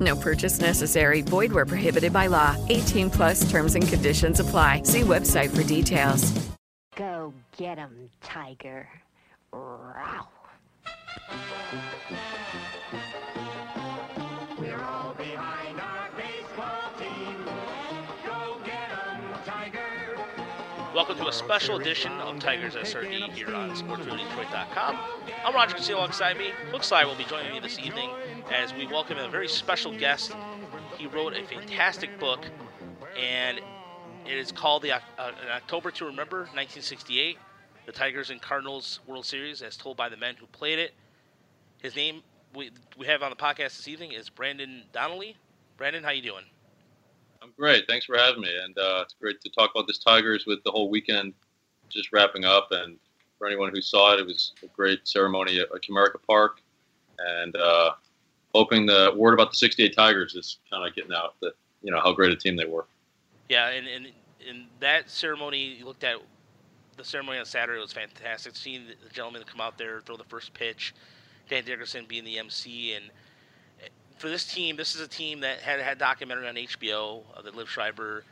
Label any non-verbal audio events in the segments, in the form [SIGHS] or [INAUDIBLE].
No purchase necessary. Void where prohibited by law. 18 plus terms and conditions apply. See website for details. Go get 'em, Tiger. Row. We're all behind our baseball team. Go get 'em, Tiger. Welcome to a special edition of Tigers SRD here on SportsRadioDetroit.com. I'm Roger Castillo alongside me. Hookslide will be joining me this evening as we welcome a very special guest. He wrote a fantastic book, and it is called the uh, October to Remember, 1968, the Tigers and Cardinals World Series, as told by the men who played it. His name we we have on the podcast this evening is Brandon Donnelly. Brandon, how you doing? I'm great. Thanks for having me. And uh, it's great to talk about this Tigers with the whole weekend just wrapping up. And for anyone who saw it, it was a great ceremony at Comerica Park. And uh, hoping the word about the 68 Tigers is kind of getting out that, you know, how great a team they were. Yeah, and and in that ceremony, you looked at the ceremony on Saturday. Was fantastic. Seeing the, the gentleman come out there, throw the first pitch, Dan Dickerson being the MC, and eh, for this team, this is a team that had had documentary on HBO uh, that Liev Schreiber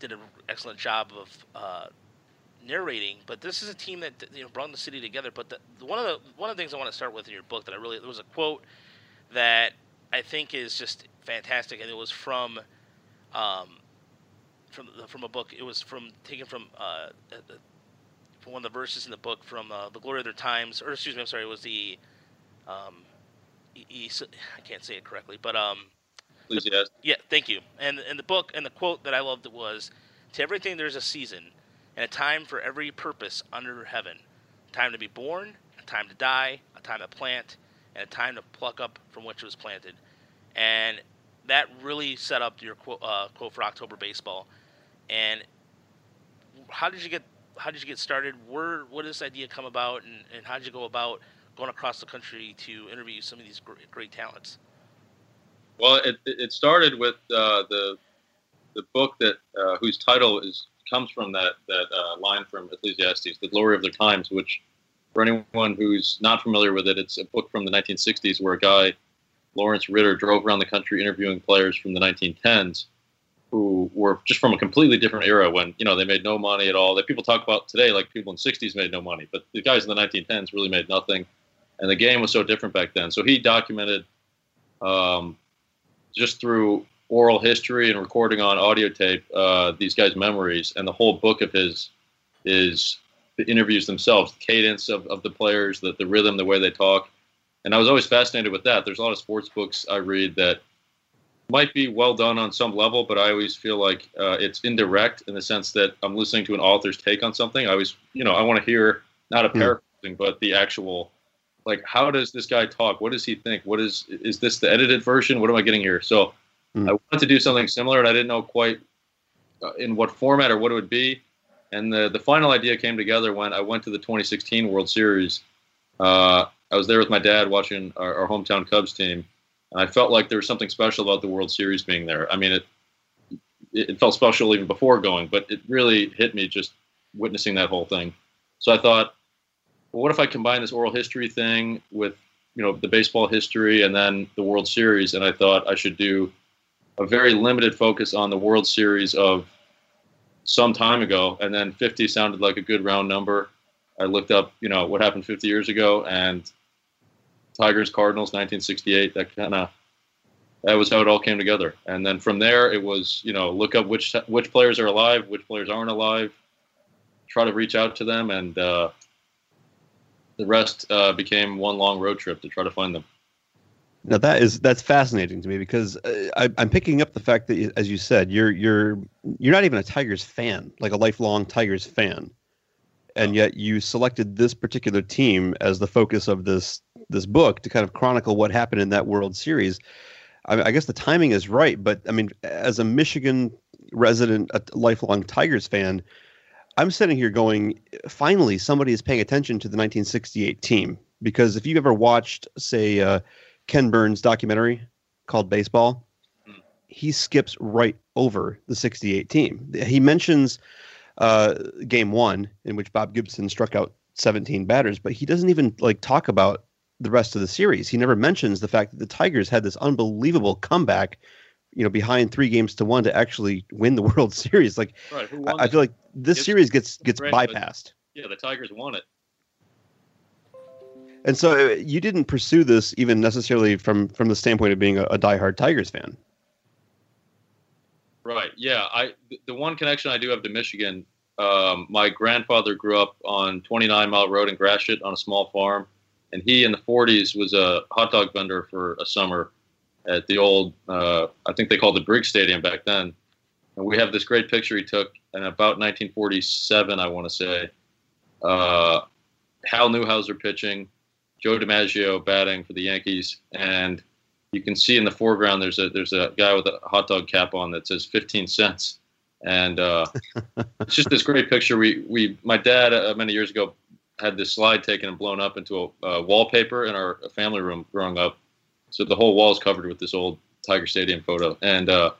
did an excellent job of uh, narrating. But this is a team that you know brought the city together. But the, one of the one of the things I want to start with in your book that I really there was a quote that I think is just fantastic, and it was from. Um, from from a book. It was from taken from uh, from one of the verses in the book from uh, the glory of their times, or excuse me, I'm sorry, it was the um, e- e- I can't say it correctly, but um, yeah, thank you. And and the book and the quote that I loved was, "To everything there's a season, and a time for every purpose under heaven. a Time to be born, a time to die, a time to plant, and a time to pluck up from which it was planted." And that really set up your quote, uh, quote for October baseball. And how did you get how did you get started? Where what did this idea come about, and, and how did you go about going across the country to interview some of these great, great talents? Well, it, it started with uh, the the book that uh, whose title is comes from that that uh, line from Ecclesiastes, "The Glory of Their Times," which for anyone who's not familiar with it, it's a book from the 1960s where a guy, Lawrence Ritter, drove around the country interviewing players from the 1910s who were just from a completely different era when you know they made no money at all. That people talk about today, like people in the '60s made no money, but the guys in the 1910s really made nothing, and the game was so different back then. So he documented um, just through oral history and recording on audio tape uh, these guys' memories, and the whole book of his is the interviews themselves, the cadence of, of the players, the, the rhythm, the way they talk. And I was always fascinated with that. There's a lot of sports books I read that might be well done on some level, but I always feel like uh, it's indirect in the sense that I'm listening to an author's take on something. I always, you know, I want to hear not a paraphrasing, but the actual, like, how does this guy talk? What does he think? What is is this the edited version? What am I getting here? So I wanted to do something similar, and I didn't know quite uh, in what format or what it would be. And the the final idea came together when I went to the 2016 World Series. Uh, I was there with my dad watching our, our hometown Cubs team and I felt like there was something special about the World Series being there. I mean, it it felt special even before going, but it really hit me just witnessing that whole thing. So I thought, well, what if I combine this oral history thing with you know the baseball history and then the World Series? And I thought I should do a very limited focus on the World Series of some time ago, and then 50 sounded like a good round number. I looked up, you know, what happened 50 years ago, and Tigers Cardinals 1968. That kind of that was how it all came together. And then from there, it was you know look up which which players are alive, which players aren't alive, try to reach out to them, and uh, the rest uh, became one long road trip to try to find them. Now that is that's fascinating to me because uh, I, I'm picking up the fact that, as you said, you're you're you're not even a Tigers fan, like a lifelong Tigers fan, and yet you selected this particular team as the focus of this this book to kind of chronicle what happened in that World Series. I, I guess the timing is right, but I mean, as a Michigan resident, a lifelong Tigers fan, I'm sitting here going, finally, somebody is paying attention to the 1968 team. Because if you've ever watched, say, uh, Ken Burns' documentary called Baseball, he skips right over the 68 team. He mentions uh, game one in which Bob Gibson struck out 17 batters, but he doesn't even like talk about the rest of the series. He never mentions the fact that the Tigers had this unbelievable comeback, you know, behind three games to one to actually win the [LAUGHS] World Series. Like, Right. I, I feel like this Gibson- series gets gets Right, bypassed. Yeah, the Tigers won it. And so uh, you didn't pursue this even necessarily from from the standpoint of being a, a diehard Tigers fan. Right. Yeah. I the one connection I do have to Michigan. Um, my grandfather grew up on 29 Mile Road in Gratiot on a small farm, and he in the 40s was a hot dog vendor for a summer at the old, uh, I think they called it Briggs Stadium back then. And we have this great picture he took in about 1947, I want to say. Uh, Hal Newhouser pitching, Joe DiMaggio batting for the Yankees, and you can see in the foreground there's a there's a guy with a hot dog cap on that says 15 cents, and uh, [LAUGHS] it's just this great picture. We we my dad uh, many years ago had this slide taken and blown up into a, wallpaper in our family room growing up, so the whole wall is covered with this old Tiger Stadium photo. And uh,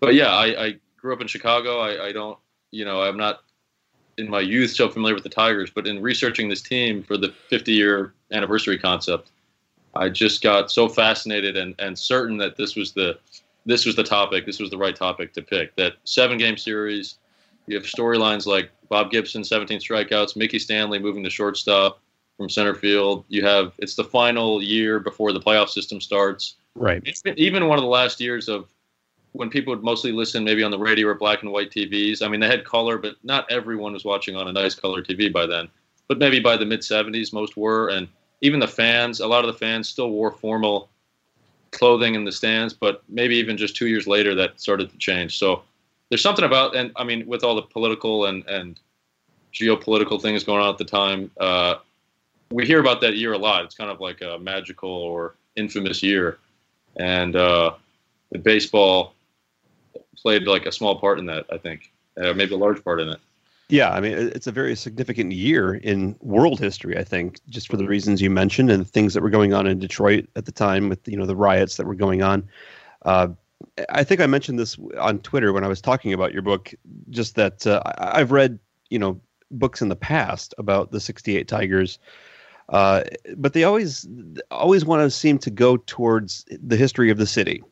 but yeah, I, I grew up in Chicago. I, I don't you know I'm not in my youth so familiar with the Tigers, but in researching this team for the 50 year anniversary concept. I just got so fascinated and, and certain that this was the this was the topic, this was the right topic to pick. That seven game series, you have storylines like Bob Gibson, 17 strikeouts, Mickey Stanley moving to shortstop from center field. You have it's the final year before the playoff system starts. Right. It's been even one of the last years of when people would mostly listen maybe on the radio or black and white TVs. I mean, they had color, but not everyone was watching on a nice color TV by then. But maybe by the mid 70s, most were. And even the fans, a lot of the fans still wore formal clothing in the stands, but maybe even just two years later, that started to change. So there's something about, and I mean, with all the political and, and geopolitical things going on at the time, uh, we hear about that year a lot. It's kind of like a magical or infamous year. And uh, the baseball played like a small part in that, I think, uh, maybe a large part in it. Yeah, I mean, it's a very significant year in world history. I think, just for the reasons you mentioned and the things that were going on in Detroit at the time, with you know the riots that were going on. Uh, I think I mentioned this on Twitter when I was talking about your book. Just that uh, I've read you know books in the past about the '68 Tigers, uh, but they always always want to seem to go towards the history of the city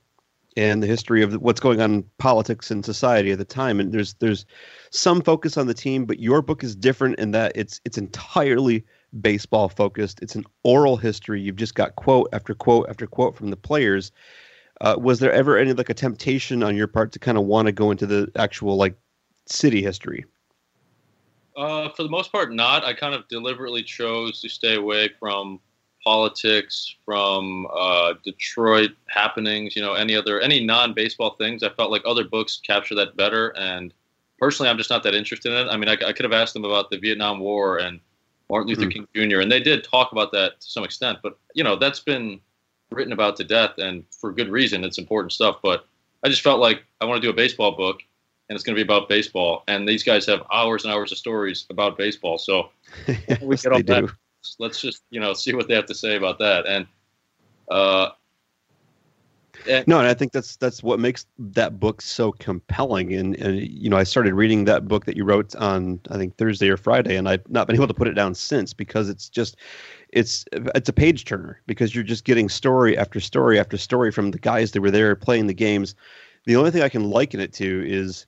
and the history of what's going on in politics and society at the time. And there's there's some focus on the team, but your book is different in that it's it's entirely baseball focused. It's an oral history. You've just got quote after quote after quote from the players. Uh, was there ever any like a temptation on your part to kind of want to go into the actual like city history? Uh, for the most part, not. I kind of deliberately chose to stay away from politics, from uh, Detroit happenings, you know, any other, any non baseball things. I felt like other books capture that better. And personally, I'm just not that interested in it. I mean, I, I could have asked them about the Vietnam War and Martin Luther Mhm. King Jr., and they did talk about that to some extent. But, you know, that's been written about to death and for good reason. It's important stuff. But I just felt like I want to do a baseball book and it's going to be about baseball. And these guys have hours and hours of stories about baseball. So [LAUGHS] we Yes, get on they that. do. Let's just you know [LAUGHS] see what they have to say about that. And uh, and No, and I think that's that's what makes that book so compelling. And, and you know, I started reading that book that you wrote on I think Thursday or Friday, and I've not been able to put it down since because it's just it's it's a page turner because you're just getting story after story after story from the guys that were there playing the games. The only thing I can liken it to is,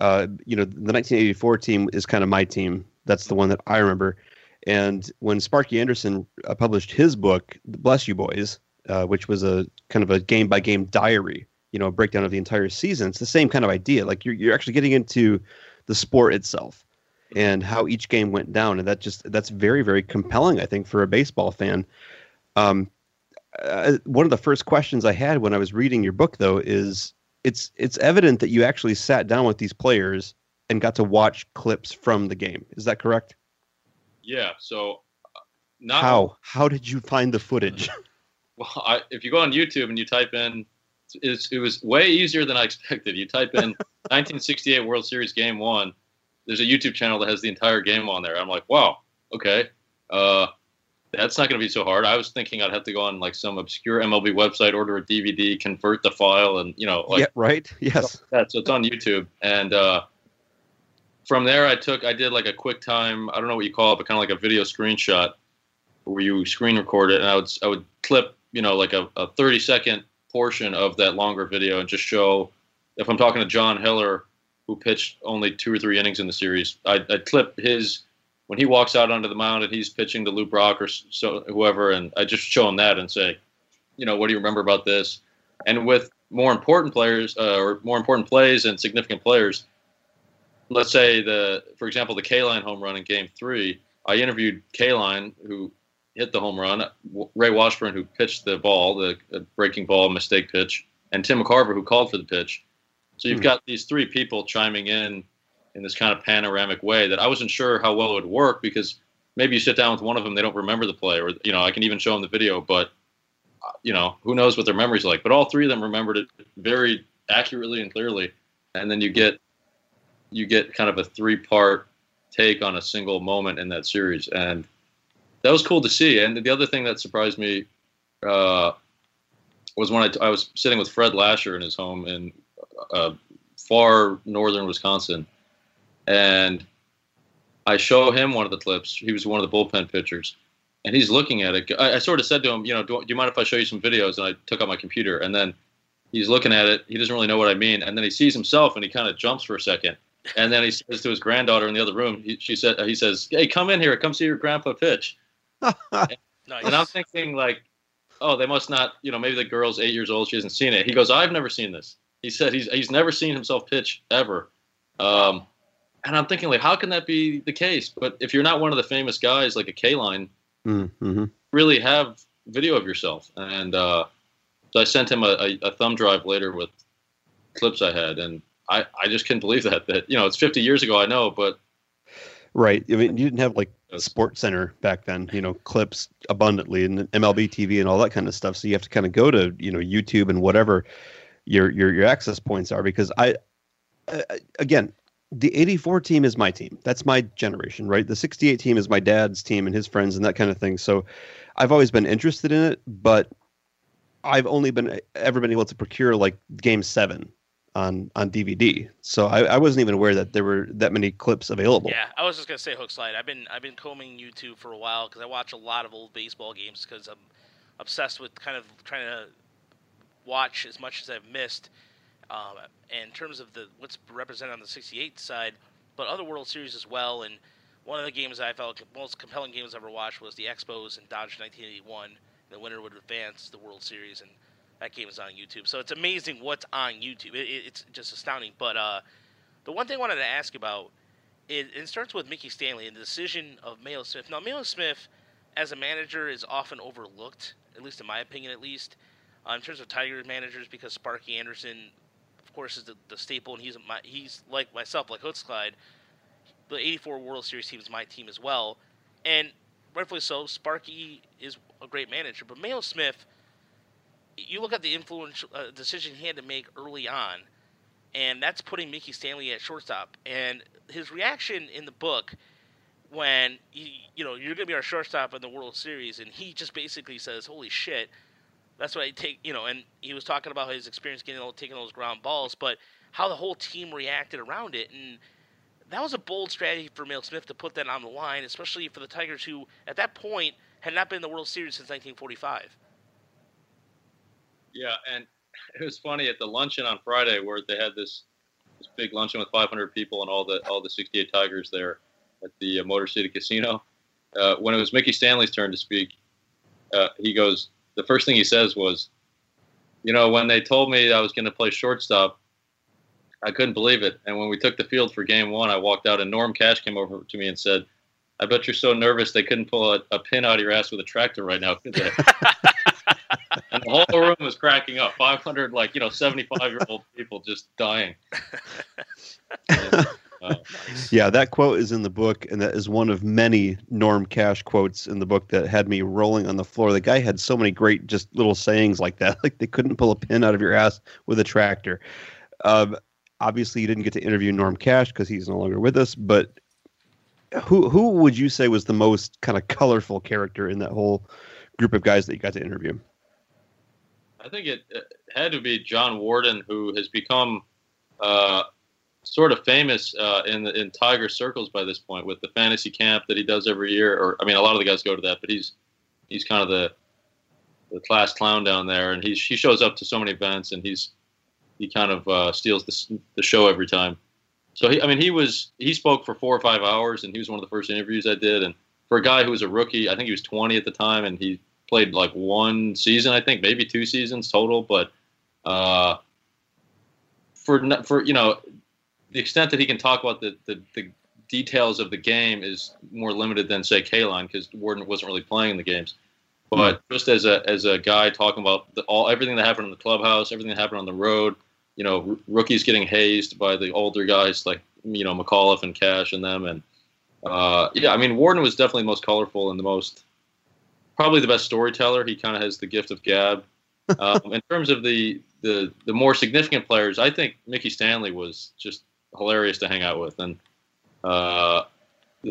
uh, you know, the 1984 team is kind of my team. That's the one that I remember. And when Sparky Anderson uh, published his book, Bless You Boys, uh, which was a kind of a game by game diary, you know, a breakdown of the entire season. It's the same kind of idea. Like you're, you're actually getting into the sport itself. and how each game went down, and that just that's very very compelling, I think, for a baseball fan. Um, uh, one of the first questions I had when I was reading your book, though, is it's it's evident that you actually sat down with these players and got to watch clips from the game. Is that correct? Yeah. So, uh, not How how did you find the footage? [LAUGHS] Well, I, if you go on YouTube and you type in, it's, it was way easier than I [LAUGHS] expected. You type in 1968 World Series Game One. There's a YouTube channel that has the entire game on there. I'm like, wow, okay, uh, that's not going to be so hard. I was thinking I'd have to go on like some obscure MLB website, order a DVD, convert the file, and you know, like yeah, right. Yes. that. So it's on YouTube, and uh, from there, I took, I did like a quick time. I don't know what you call it, but kind of like a video screenshot where you screen record it, and I would, I would clip, you know, like a, a 30 second portion of that longer video and just show. If I'm talking to John Hiller, who pitched only two or three innings in the series, I'd, I'd clip his when he walks out onto the mound and he's pitching to Lou Brock or so whoever, and I just show him that and say, you know, what do you remember about this? And with more important players uh, or more important plays and significant players, let's say the, for example, the Kaline home run in Game Three. I interviewed Kaline who hit the home run, Ray Washburn who pitched the ball, the breaking ball mistake pitch, and Tim McCarver who called for the pitch. So you've Hmm. got these three people chiming in in this kind of panoramic way that I wasn't sure how well it would work because maybe you sit down with one of them, they don't remember the play, or you know, I can even show them the video, but uh, you know, who knows what their memory's like. But all three of them remembered it very accurately and clearly, and then you get you get kind of a three part take on a single moment in that series, and that was cool to see. And the other thing that surprised me uh, was when I, I was sitting with Fred Lasher in his home in uh, far northern Wisconsin, and I show him one of the clips. He was one of the bullpen pitchers, and he's looking at it. I, I sort of said to him, you know, do, do you mind if I show you some videos? And I took out my computer, and then he's looking at it. He doesn't really know what I mean, and then he sees himself, and he kind of jumps for a second, and then he says to his granddaughter in the other room, he, she said, he says, "Hey, come in here. Come see your grandpa pitch." [LAUGHS] Nice. And I'm thinking like, oh, they must not, you know, maybe the girl's eight years old, she hasn't seen it. He goes, I've never seen this. He said he's he's never seen himself pitch ever. Um, and I'm thinking like, how can that be the case? But if you're not one of the famous guys like a Kaline, Mm-hmm. really have video of yourself. And uh, so I sent him a, a, a thumb drive later with clips I had, and I, I just couldn't believe that. That you know, it's 50 years ago, I know, but Right. I mean, you didn't have like a Sports Center back then, you know, clips abundantly and MLB TV and all that kind of stuff. So you have to kind of go to, you know, YouTube and whatever your your your access points are because I uh, again, the 84 team is my team. That's my generation, right? The 68 team is my dad's team and his friends and that kind of thing. So I've always been interested in it, but I've only been ever been able to procure like game 7 on on DVD. So I, I wasn't even aware that there were that many clips available. Yeah, I was just gonna say hook slide. I've been I've been combing YouTube for a while because I watch a lot of old baseball games because I'm obsessed with kind of trying to watch as much as I've missed. Um, in terms of the what's represented on the '68 side, but other World Series as well. And one of the games I felt most compelling games I've ever watched was the Expos in Dodge 1981. The winner would advance the World Series, and that game is on YouTube. So it's amazing what's on YouTube. It, it- it's just astounding. But uh, the one thing I wanted to ask about it, it starts with Mickey Stanley and the decision of Mayo Smith. Now, Mayo Smith, as a manager, is often overlooked, at least in my opinion, at least, uh, in terms of Tigers managers, because Sparky Anderson, of course, is the, the staple, and he's my, he's like myself, like Hookslide. The '84 World Series team is my team as well, and rightfully so. Sparky is a great manager, but Mayo Smith, you look at the influential uh, decision he had to make early on, and that's putting Mickey Stanley at shortstop. And his reaction in the book when he, you know you're going to be our shortstop in the World Series, and he just basically says, "Holy shit." That's what I take, you know, and he was talking about his experience getting all, taking those ground balls, but how the whole team reacted around it, and that was a bold strategy for Mayo Smith to put that on the line, especially for the Tigers, who at that point had not been in the World Series since 1945. Yeah, and [LAUGHS] it was funny at the luncheon on Friday where they had this this big luncheon with 500 people and all the all the 68 Tigers there at the uh, Motor City Casino. Uh, when it was Mickey Stanley's turn to speak, uh, he goes. The first thing he says was, "You know, when they told me I was going to play shortstop, I couldn't believe it. And when we took the field for game one, I walked out and Norm Cash came over to me and said, I bet you're so nervous they couldn't pull a, a pin out of your ass with a tractor right now, could they? [LAUGHS] and the whole room was cracking up. 500, like, you know, 75 year old people just dying. [LAUGHS] Yeah, that quote is in the book, and that is one of many Norm Cash quotes in the book that had me rolling on the floor. The guy had so many great, just little sayings like that, [LAUGHS] like they couldn't pull a pin out of your ass with a tractor. Um, obviously, you didn't get to interview Norm Cash because he's no longer with us. But who who would you say was the most kind of colorful character in that whole group of guys that you got to interview? I think it, it had to be Jon Warden, who has become uh, sort of famous uh, in in Tiger circles by this point with the fantasy camp that he does every year. Or I mean, a lot of the guys go to that, but he's he's kind of the the class clown down there, and he's he shows up to so many events, and he's he kind of uh, steals the the show every time. So he, I mean, he was he spoke for four or five hours, and he was one of the first interviews I did. And for a guy who was a rookie, I think he was 20 at the time, and he played like one season, I think, maybe two seasons total. But uh, for for you know, the extent that he can talk about the the, the details of the game is more limited than say Kaline because Warden wasn't really playing in the games. But just as a as a guy talking about the, all everything that happened in the clubhouse, everything that happened on the road, you know, r- rookies getting hazed by the older guys like you know McAuliffe and Cash and them, and uh, yeah, I mean Warden was definitely the most colorful and the most probably the best storyteller. He kind of has the gift of gab. [LAUGHS] Um, in terms of the, the the more significant players, I think Mickey Stanley was just hilarious to hang out with. And uh,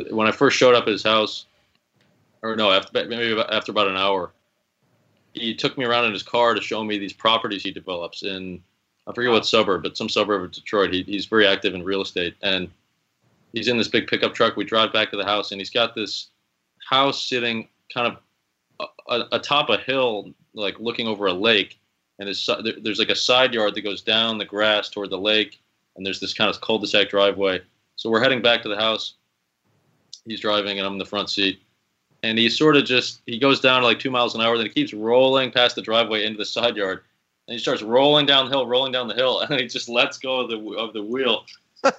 when I first showed up at his house, or no, after maybe after about an hour, he took me around in his car to show me these properties he develops in I forget what suburb, but some suburb of Detroit. He, he's very active in real estate, and he's in this big pickup truck. We drive back to the house, and he's got this house sitting kind of a- atop a hill, like looking over a lake. And his, si- there- there's like a side yard that goes down the grass toward the lake, and there's this kind of cul-de-sac driveway. So we're heading back to the house. He's driving, and I'm in the front seat. And he sort of just he goes down like two miles an hour, then he keeps rolling past the driveway into the side yard, and he starts rolling down the hill, rolling down the hill, [LAUGHS] and he just lets go of the of the wheel. [LAUGHS]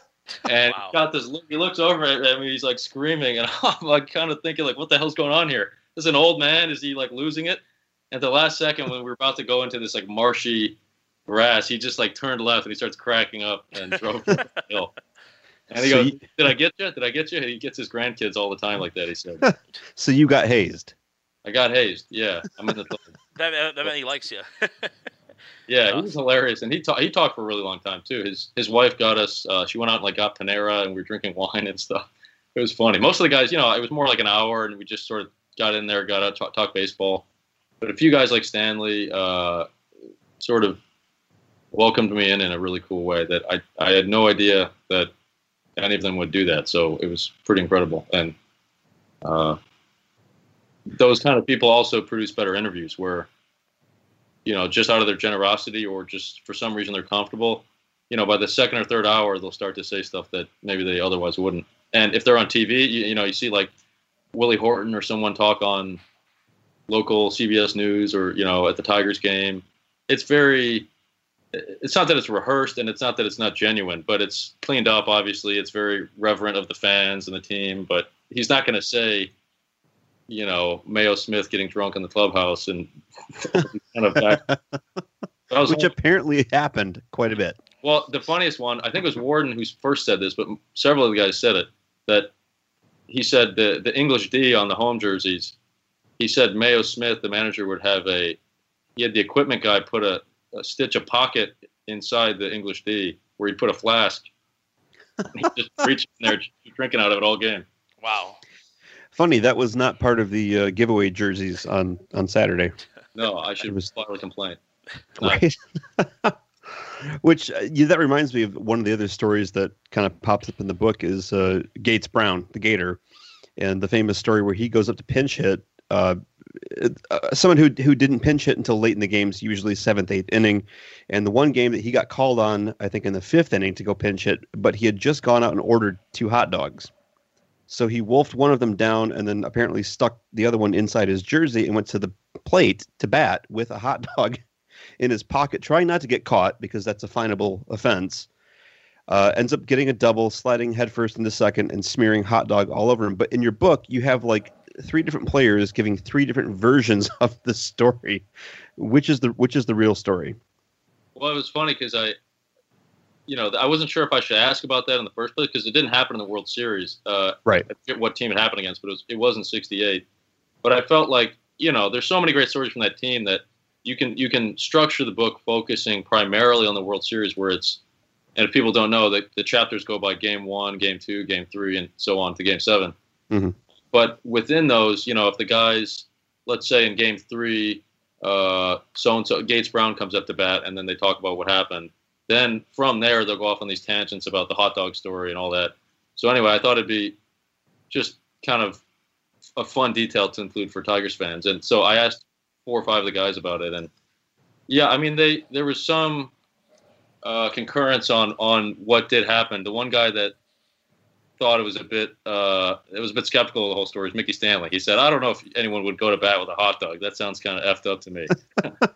And Wow. got this look. He looks over at me. He's like screaming, and [LAUGHS] I'm like kind of thinking like, what the hell's going on here? Is an old man? Is he like losing it? At the last second, when we were about to go into this like marshy grass, he just like turned left and he starts cracking up and [LAUGHS] drove down the hill. And he So goes, you- "Did I get you? Did I get you?" He gets his grandkids all the time like that. He said, [LAUGHS] So you got hazed. "I got hazed. Yeah, I'm in the." [LAUGHS] That, that, that meant he likes you. Yeah, he was hilarious, and he talked. He talked for a really long time too. His his wife got us. Uh, she went out and like got Panera, and we were drinking wine and stuff. It was funny. Most of the guys, you know, it was more like an hour, and we just sort of got in there, got out, talk, talk baseball. But a few guys like Stanley, uh, sort of welcomed me in in a really cool way that I I had no idea that any of them would do that. So it was pretty incredible, and uh, those kind of people also produce better interviews where you know, just out of their generosity or just for some reason they're comfortable, you know, by the second or third hour, they'll start to say stuff that maybe they otherwise wouldn't. And if they're on TV, you, you know, you see like Willie Horton or someone talk on local CBS News or, you know, at the Tigers game. It's very, it's not that it's rehearsed and it's not that it's not genuine, but it's cleaned up, obviously. It's very reverent of the fans and the team, but he's not going to say, you know, Mayo Smith getting drunk in the clubhouse and [LAUGHS] kind of back. But I was Which apparently happened quite a bit. well, the funniest one, I think it was Warden who first said this, but several of the guys said it. That he said the the English D on the home jerseys. He said Mayo Smith, the manager, would have a. He had the equipment guy put a, a stitch a pocket inside the English D where he'd put a flask. [LAUGHS] he just reached in there, drinking out of it all game. wow. Funny, that was not part of the uh, giveaway jerseys on on Saturday. No, I should It was- file a complaint. [LAUGHS] No. right? [LAUGHS] Which uh, yeah, that reminds me of one of the other stories that kind of pops up in the book is uh, Gates Brown, the Gator, and the famous story where he goes up to pinch hit. Uh, uh, someone who who didn't pinch hit until late in the games, usually seventh, eighth inning, and the one game that he got called on, I think in the fifth inning to go pinch hit, but he had just gone out and ordered two hot dogs. So he wolfed one of them down and then apparently stuck the other one inside his jersey and went to the plate to bat with a hot [LAUGHS] dog in his pocket, trying not to get caught because that's a finable offense. uh, ends up getting a double, sliding headfirst into second, and smearing hot dog all over him. But in your book, you have like three different players giving three different [LAUGHS] versions of the story. Which is the which is the real story? Well, it was funny because I, you know, I wasn't sure if I should ask about that in the first place because it didn't happen in the World Series. Uh, Right. I forget what team it happened against, but it was it was in '68. But I felt like you know, there's so many great stories from that team that you can you can structure the book focusing primarily on the World Series, where it's and if people don't know, the, the chapters go by game one, game two, game three, and so on to game 7 Mhm. But within those, you know, if the guys, let's say in game three, uh, so and so Gates Brown comes up to bat, and then they talk about what happened. Then from there, they'll go off on these tangents about the hot dog story and all that. So anyway, I thought it'd be just kind of a fun detail to include for Tigers fans. And so I asked four or five of the guys about it, and yeah, I mean, they there was some uh, concurrence on on what did happen. The one guy that thought it was a bit uh, it was a bit skeptical of the whole story is Mickey Stanley. He said, "I don't know if anyone would go to bat with a hot dog. That sounds kind of effed up to me." [LAUGHS]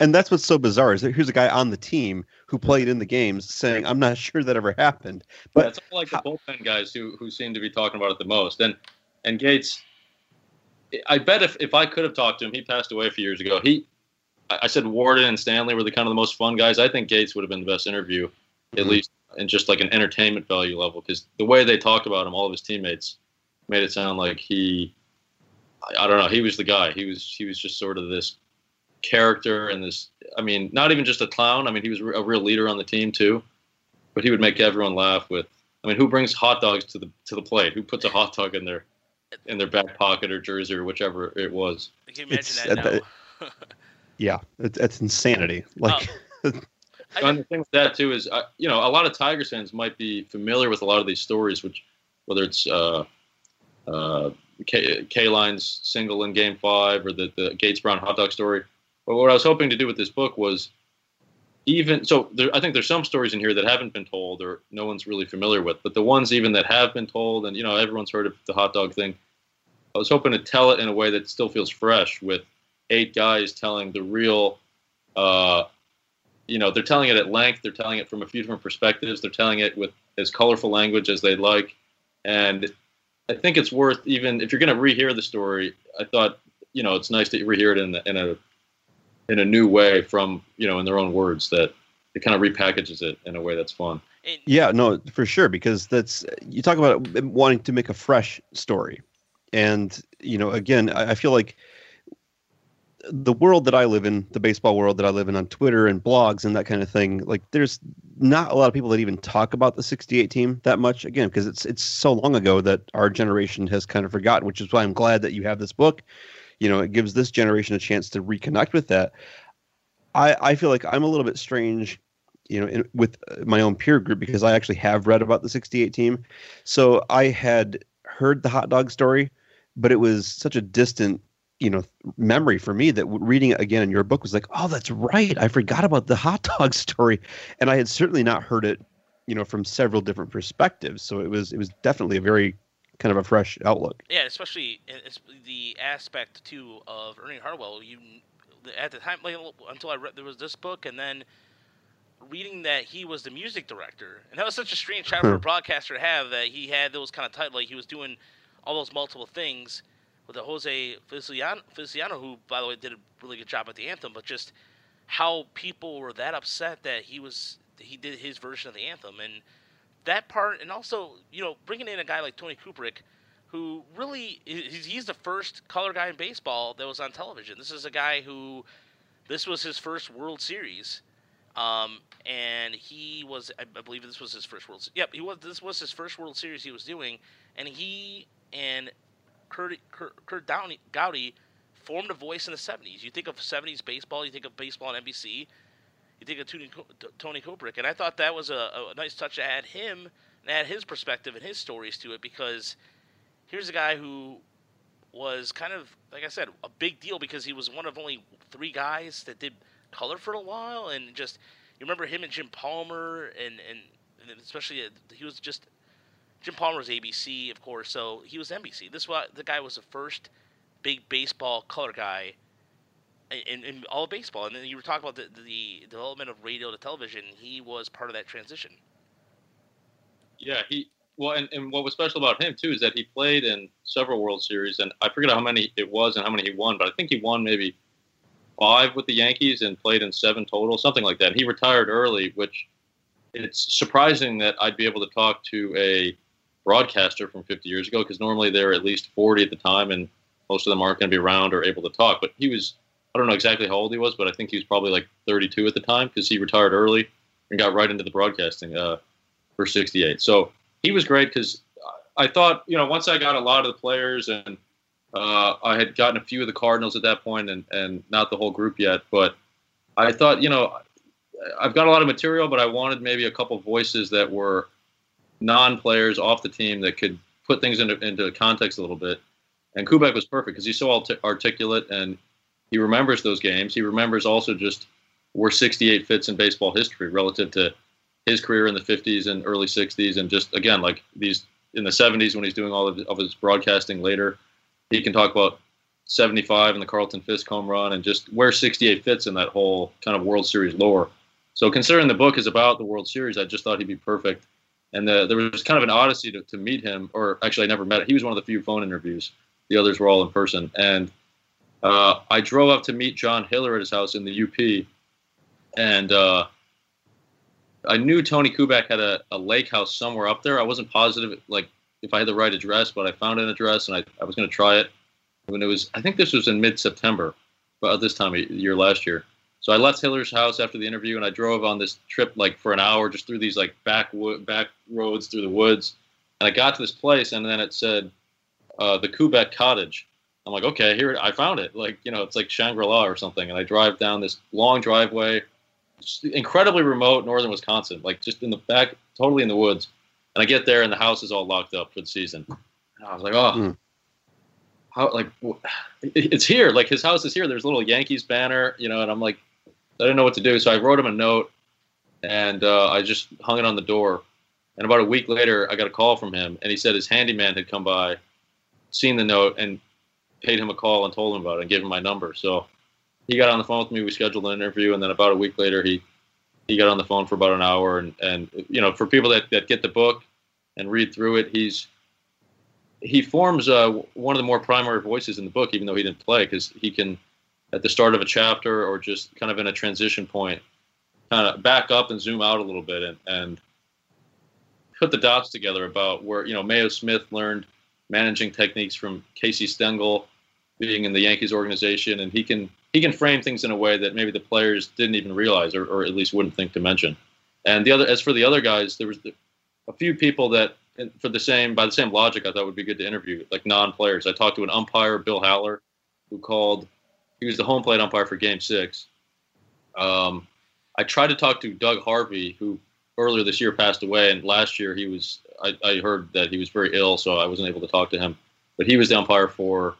And that's what's so bizarre is that here's a guy on the team who played in the games saying, "I'm not sure that ever happened." But it's all like the bullpen guys who who seem to be talking about it the most. And and Gates, I bet if, if I could have talked to him, he passed away a few years ago. He, I said Warden and Stanley were the kind of the most fun guys. I think Gates would have been the best interview, at Mhm. least in just like an entertainment value level, because the way they talked about him, all of his teammates, made it sound like he, I, I don't know, he was the guy. He was he was just sort of this character and this. I mean, not even just a clown. I mean, he was a real leader on the team too. But he would make everyone laugh with. I mean, who brings hot dogs to the to the plate? Who puts a hot dog in their in their back pocket or jersey or whichever it was? Can you imagine It's- that uh, now? [LAUGHS] yeah, it's, it's insanity. Like, [LAUGHS] I and the thing with that too is, uh, you know, a lot of Tigers fans might be familiar with a lot of these stories, which whether it's uh, uh, K, Kaline's single in Game Five or the the Gates Brown hot dog story. But what I was hoping to do with this book was even so. There, I think there's some stories in here that haven't been told or no one's really familiar with, but the ones even that have been told, and you know, everyone's heard of the hot dog thing. I was hoping to tell it in a way that still feels fresh, with eight guys telling the real. Uh, you know they're telling it at length they're telling it from a few different perspectives they're telling it with as colorful language as they like and i think it's worth even if you're going to rehear the story i thought you know it's nice to rehear it in, in a in a new way from you know in their own words that it kind of repackages it in a way that's fun yeah, no, for sure, because that's you talk about wanting to make a fresh story, and you know, again, I, I feel like the world that I live in, the baseball world that I live in on Twitter and blogs and that kind of thing, like there's not a lot of people that even talk about the 68 team that much again because it's it's so long ago that our generation has kind of forgotten, which is why I'm glad that you have this book. You know, it gives this generation a chance to reconnect with that. I I feel like I'm a little bit strange, you know, in, with uh, my own peer group because I actually have read about the 68 team. So I had heard the hot dog story, but it was such a distant you know memory for me that reading it again in your book was like oh that's right i forgot about the hot dog [LAUGHS] story and i had certainly not heard it you know from several different perspectives so it was it was definitely a very kind of a fresh outlook Yeah, especially the aspect too of Ernie Harwell. You at the time, like, until I read there was this book, and then reading that he was the music director, and that was such a strange time for a broadcaster to have that he had those kind of titles. Like he was doing all those multiple things with the Jose Feliciano, Feliciano, who by the way did a really good job at the anthem, but just how people were that upset that he was he did his version of the anthem and that part and also you know bringing in a guy like Tony Kubek who really he's, the first color guy in baseball that was on television this is a guy who this was his first World Series um, and he was I believe this was his first World yep he was this was his first World Series he was doing and he and Curt Curt, Curt Downey, Gowdy formed a voice in the 70s. You think of 70s baseball, you think of baseball on NBC, you think of Tony, Tony Kubek, and I thought that was a, a nice touch to add him and add his perspective and his stories to it because here's a guy who was kind of like I said a big deal because he was one of only three guys that did color for a while and just you remember him and Jim Palmer and and, and especially uh, he was just Jim Palmer was ABC, of course, so he was NBC. This was the guy was the first big baseball color guy in, in all of baseball. And then you were talking about the, the development of radio to television. He was part of that transition. Yeah, he well, and, and what was special about him too is that he played in several World Series, and I forget how many it was and how many he won, but I think he won maybe five with the Yankees and played in seven total, something like that. And he retired early, which it's surprising that I'd be able to talk to a broadcaster from 50 years ago because normally they're at least 40 at the time, and most of them aren't going to be around or able to talk. But he was, I don't know exactly how old he was, but I think he was probably like 32 at the time because he retired early and got right into the broadcasting uh, for 68. So he was great because I thought, you know, once I got a lot of the players and uh, I had gotten a few of the Cardinals at that point and, and not the whole group yet, but I thought, you know, I've got a lot of material, but I wanted maybe a couple voices that were non-players off the team that could put things into, into context a little bit. And Kubek was perfect because he's so articulate and he remembers those games. He remembers also just where 68 fits in baseball history relative to his career in the 50s and early 60s, and just again like these in the 70s when he's doing all of, of his broadcasting later, he can talk about 75 and the Carlton Fisk home run and just where 68 fits in that whole kind of World Series lore. So considering the book is about the World Series, I just thought he'd be perfect. And the, there was kind of an odyssey to, to meet him, or actually I never met him. He was one of the few phone interviews. The others were all in person. And uh, I drove up to meet John Hiller at his house in the UP. And uh, I knew Tony Kubek had a, a lake house somewhere up there. I wasn't positive, like if I had the right address, but I found an address and I, I was going to try it. When it was, I think this was in mid-September, but this time of year last year. So I left Hiller's house after the interview and I drove on this trip like for an hour, just through these like back back roads through the woods. And I got to this place and then it said uh, the Kubek Cottage. I'm like, okay, here I found it. Like you know, it's like Shangri La or something. And I drive down this long driveway incredibly remote northern Wisconsin, like just in the back, totally in the woods. And I get there and the house is all locked up for the season. And I was like, oh, mm. how like it's here. Like his house is here. There's a little Yankees banner, you know. And I'm like, I didn't know what to do, so I wrote him a note, and uh, I just hung it on the door. And about a week later, I got a call from him, and he said his handyman had come by, seen the note, and paid him a call and told him about it and gave him my number. So he got on the phone with me. We scheduled an interview, and then about a week later, he he got on the phone for about an hour. And and you know, for people that, that get the book and read through it, he's he forms uh, one of the more primary voices in the book, even though he didn't play, because he can at the start of a chapter or just kind of in a transition point, kind of back up and zoom out a little bit and, and put the dots together about where you know Mayo Smith learned managing techniques from Casey Stengel, being in the Yankees organization, and he can he can frame things in a way that maybe the players didn't even realize or, or at least wouldn't think to mention. And the other, as for the other guys, there was a few people that, for the same by the same logic, I thought would be good to interview, like non-players. I talked to an umpire, Bill Haller, who called. He was the home plate umpire for Game Six. Um, I tried to talk to Doug Harvey, who earlier this year passed away, and last year he was. I, I heard that he was very ill, so I wasn't able to talk to him. But he was the umpire for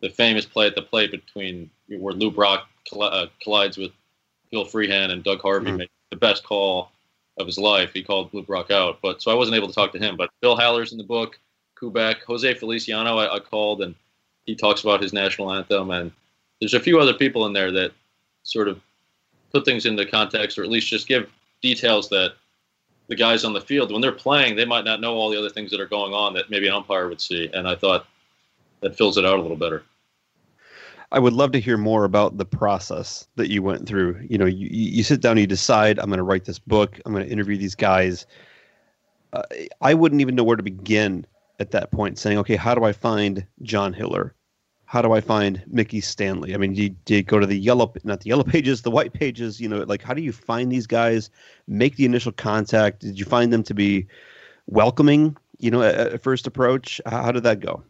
the famous play at the plate between where Lou Brock uh, collides with Bill Freehan and Doug Harvey mm-hmm. made the best call of his life. He called Lou Brock out, but so I wasn't able to talk to him. But Bill Haller's in the book, Kubek, Jose Feliciano, I, I called, and he talks about his national anthem, and there's a few other people in there that sort of put things into context, or at least just give details that the guys on the field, when they're playing, they might not know all the other things that are going on that maybe an umpire would see. And I thought that fills it out a little better. I would love to hear more about the process that you went through. You know, you, you sit down, you decide, I'm going to write this book, I'm going to interview these guys. Uh, I wouldn't even know where to begin at that point, saying, okay, how do I find John Hiller? How do I find Mickey Stanley? I mean, do you, do you go to the yellow, not the yellow [LAUGHS] pages, the white pages? You know, like how do you find these guys? Make the initial contact. Did you find them to be welcoming? You know, at, at first approach. How did that go?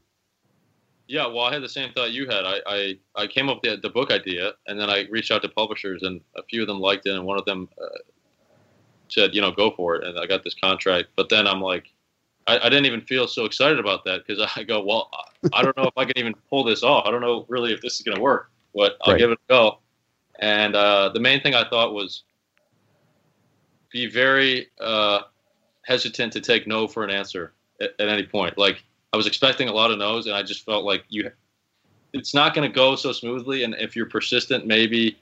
Yeah, well, I had the same thought you had. I, I, I came up with the, the book idea, and then I reached out to publishers, and a few of them liked it, and one of them uh, said, you know, go for it, and I got this contract. But then I'm like, I, I didn't even feel so excited about that because [LAUGHS] I go, well, I don't know if I can even pull this off. I don't know really if this is going to work, but I'll right. give it a go. And uh, the main thing I thought was be very uh, hesitant to take no for an answer at, at any point. Like I was expecting a lot of no's, and I just felt like you, it's not going to go so smoothly. And if you're persistent, maybe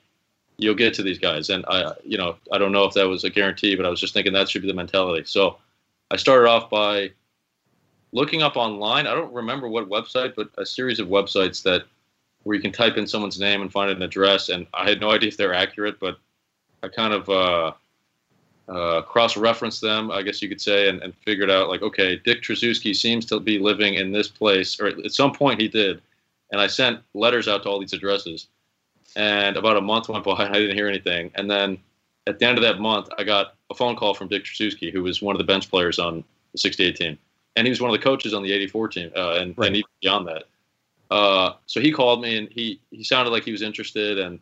you'll get to these guys. And I, you know, I don't know if that was a guarantee, but I was just thinking that should be the mentality. So I started off by looking up online. I don't remember what website, but a series of websites that where you can type in someone's name and find an address. And I had no [LAUGHS] idea if they're accurate, but I kind of uh, cross-referenced them, I guess you could say, and, and figured out like, okay, Dick Tracewski seems to be living in this place, or at some point he did. And I sent letters out to all these addresses. And about a month went by, and I didn't hear anything. And then at the end of that month, I got a phone call from Dick Tracewski, who was one of the bench players on the 68 team. And he was one of the coaches on the 84 team, uh, and, Right. and even beyond that. Uh, so he called me, and he, he sounded like he was interested, and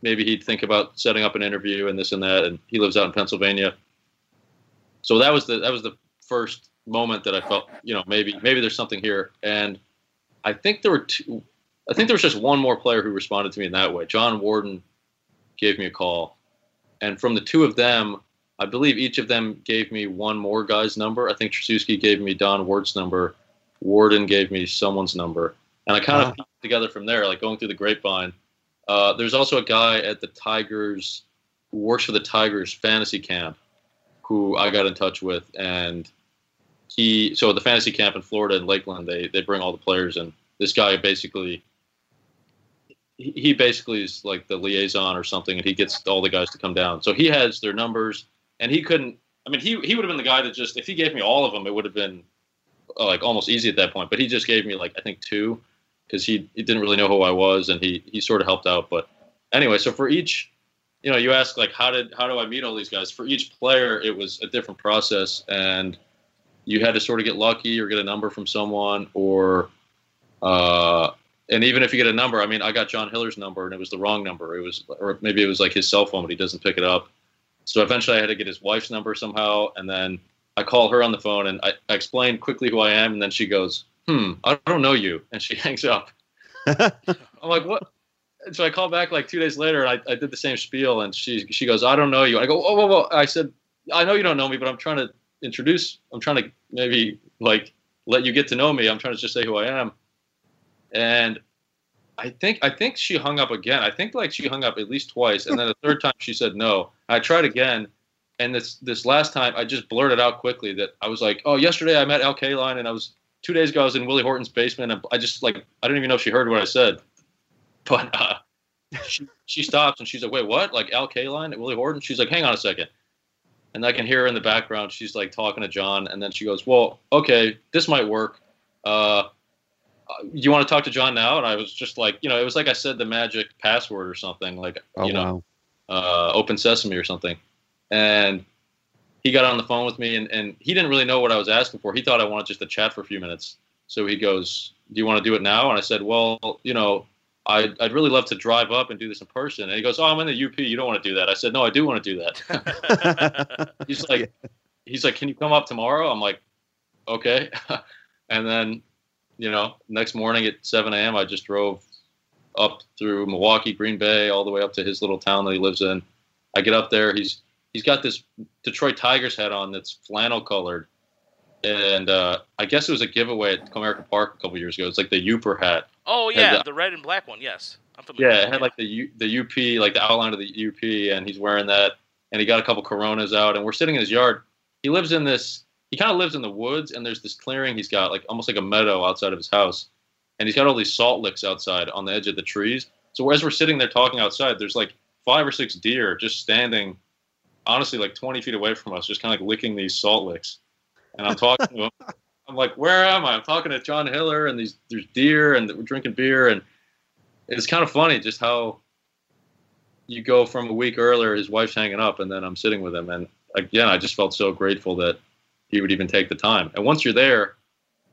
maybe he'd think about setting up an interview and this and that. And he lives out in Pennsylvania. So that was the that was the first moment that I felt, you know, maybe maybe there's something here. And I think there were two. I think there was just one more player who responded to me in that way. Jon Warden gave me a call, and from the two of them, I believe each of them gave me one more guy's number. I think Tracewski gave me Don Wert's number. Warden gave me someone's number, and I kind Wow. of pieced together from there, like going through the grapevine. Uh, there's also a guy at the Tigers who works for the Tigers fantasy camp, who I got in touch with, and he. So at the fantasy camp in Florida in Lakeland, they they bring all the players, and this guy basically. he- He basically is like the liaison or something, and he gets all the guys to come down. So he has their numbers, and he couldn't. I mean, he he would have been the guy that just if he gave me all of them, it would have been uh, like almost easy at that point. But he just gave me like I think two, because he, he didn't really know who I was, and he he sort of helped out. But anyway, so for each, you know, you ask like how did how do I meet all these guys? For each player, it was a different process, and you had to sort of get lucky or get a number from someone, or uh, and even if you get a number, I mean, I got John Hiller's number, and it was the wrong number. It was, or maybe it was like his cell phone, but he doesn't pick it up. So eventually, I had to get his wife's number somehow, and then I call her on the phone, and I, I explain quickly who I am, and then she goes, "Hmm, I don't know you," and she [LAUGHS] hangs up. [LAUGHS] I'm like, "What?" So I call back like two days later, and I, I did the same spiel, and she she goes, "I don't know you." I go, "Oh, whoa, whoa!" I said, "I know you don't know me, but I'm trying to introduce. I'm trying to maybe like let you get to know me. I'm trying to just say who I am." And I think I think she hung up again. I think like she hung up at least twice, and then the third time she said no. I tried again, and this this last time I just blurted out quickly that I was like, "Oh, yesterday I met Al Kaline, and I was two days ago I was in Willie Horton's basement, and I just like I don't even know if she heard what I said, but uh, she she stops and she's like, "Wait, what? Like Al Kaline at Willie Horton?" She's like, "Hang on a second. and I can hear her in the background. She's like talking to John, and then she goes, "Well, okay, this might work." Uh, you want to talk to John now? And I was just like, you know, it was like I said the magic password or something, like Oh you know, wow. uh, Open Sesame or something. And he got on the phone with me, and, and he didn't really know what I was asking for. He thought I wanted just to chat for a few minutes. So he goes, "Do you want to do it now?" And I said, "Well, you know, I'd, I'd really love to drive up and do this in person." And he goes, "Oh, I'm in the UP. You don't want to do that." I said, "No, I do want to do that." [LAUGHS] he's like, he's like, "Can you come up tomorrow?" I'm like, "Okay." [LAUGHS] and then, you know, next morning at 7 a.m., I just drove up through Milwaukee, Green Bay, all the way up to his little town that he lives in. I get up there. He's he's got this Detroit Tigers hat on that's flannel colored, and uh, I guess it was a giveaway at Comerica Park a couple years ago. It's like the Yooper hat. Oh yeah, the- the red and black one. Yes, I'm familiar. Yeah, it had like the U, the UP, like the outline of the UP, and he's wearing that. And he got a couple Coronas out, and we're sitting in his yard. He lives in this. He kind of lives in the woods, and there's this clearing he's got, like almost like a meadow outside of his house, and he's got all these salt licks outside on the edge of the trees. So as we're sitting there talking outside, there's like five or six deer just standing, honestly, like 20 feet away from us, just kind of like licking these salt licks. And I'm talking to him. [LAUGHS] I'm like, where am I? I'm talking to John Hiller, and these there's deer, and we're drinking beer, and it's kind of funny just how you go from a week earlier, his wife's hanging up, and then I'm sitting with him, and again, I just felt so grateful that he would even take the time. And once you're there,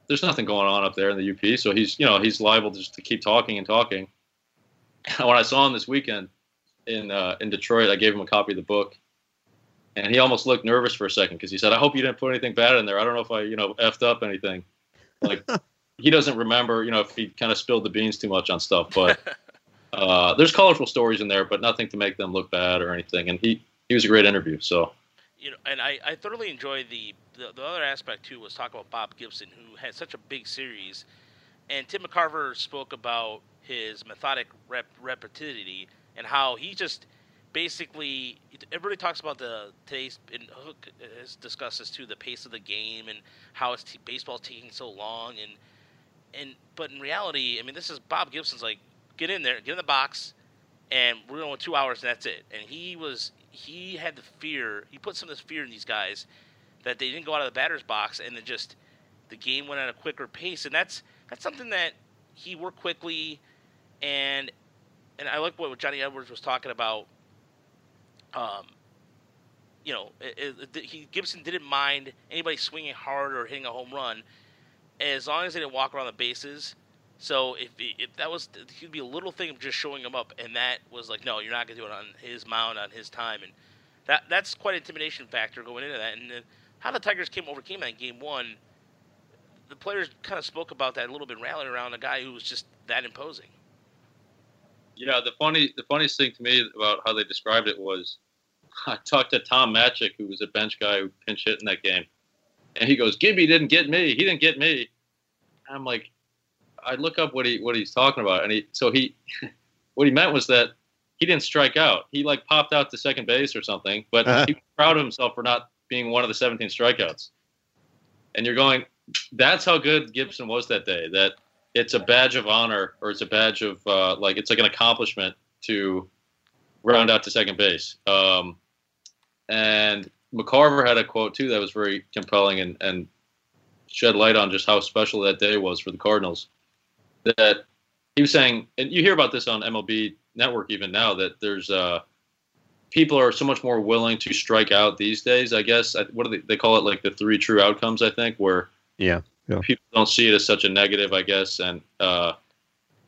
there's nothing going on up there in the UP, so he's you know he's liable just to keep talking and talking. [LAUGHS] when I saw him this weekend in uh, in Detroit, I gave him a copy of the book, and he almost looked nervous for a second because he said, "I hope you didn't put anything bad in there. I don't know if I you know effed up anything." Like [LAUGHS] he doesn't remember, you know, if he kind of spilled the beans too much on stuff, but. [LAUGHS] Uh, there's colorful stories in there, but nothing to make them look bad or anything. And he, he was a great interview. So you know, and I, I thoroughly enjoyed the, the the other aspect too was talk about Bob Gibson, who had such a big series, and Tim McCarver spoke about his methodic rep, repetitivity and how he just basically everybody talks about the today's and Hook has discussed this too, the pace of the game and how it's t- baseball taking so long and and but in reality, I mean, this is Bob Gibson's like get in there, get in the box, and we're going two hours and that's it. And he was he had the fear, he put some of this fear in these guys that they didn't go out of the batter's box and then just the game went at a quicker pace, and that's that's something that he worked quickly, and and I like what Johnny Edwards was talking about. Um, you know, it, it, he Gibson didn't mind anybody swinging hard or hitting a home run, as long as they didn't walk around the bases. So if if that was, he'd be a little thing of just showing him up, and that was like, no, you're not gonna do it on his mound on his time, and that that's quite an intimidation factor going into that. And how the Tigers came overcame that in game one, the players kind of spoke about that a little bit, rallying around a guy who was just that imposing. Yeah, the funny, the funniest thing to me about how they described it was, [LAUGHS] I talked to Tom Matchick, who was a bench guy who pinch hit in that game, and he goes, "Gibby didn't get me. He didn't get me." And I'm like, I look up what he what he's talking about, and he so he, [LAUGHS] what he meant was that he didn't strike out. He like popped out to second base or something, but Uh-huh. he was proud of himself for not being one of the 17 strikeouts. And you're going, that's how good Gibson was that day. That it's a badge of honor, or it's a badge of uh, like it's like an accomplishment to round out to second base. Um, and McCarver had a quote too that was very compelling and, and shed light on just how special that day was for the Cardinals. That he was saying, and you hear about this on MLB Network even now, that there's uh, people are so much more willing to strike out these days. I guess I, what do they, they call it? Like the three true outcomes. I think where Yeah. Yeah. people don't see it as such a negative, I guess, and uh,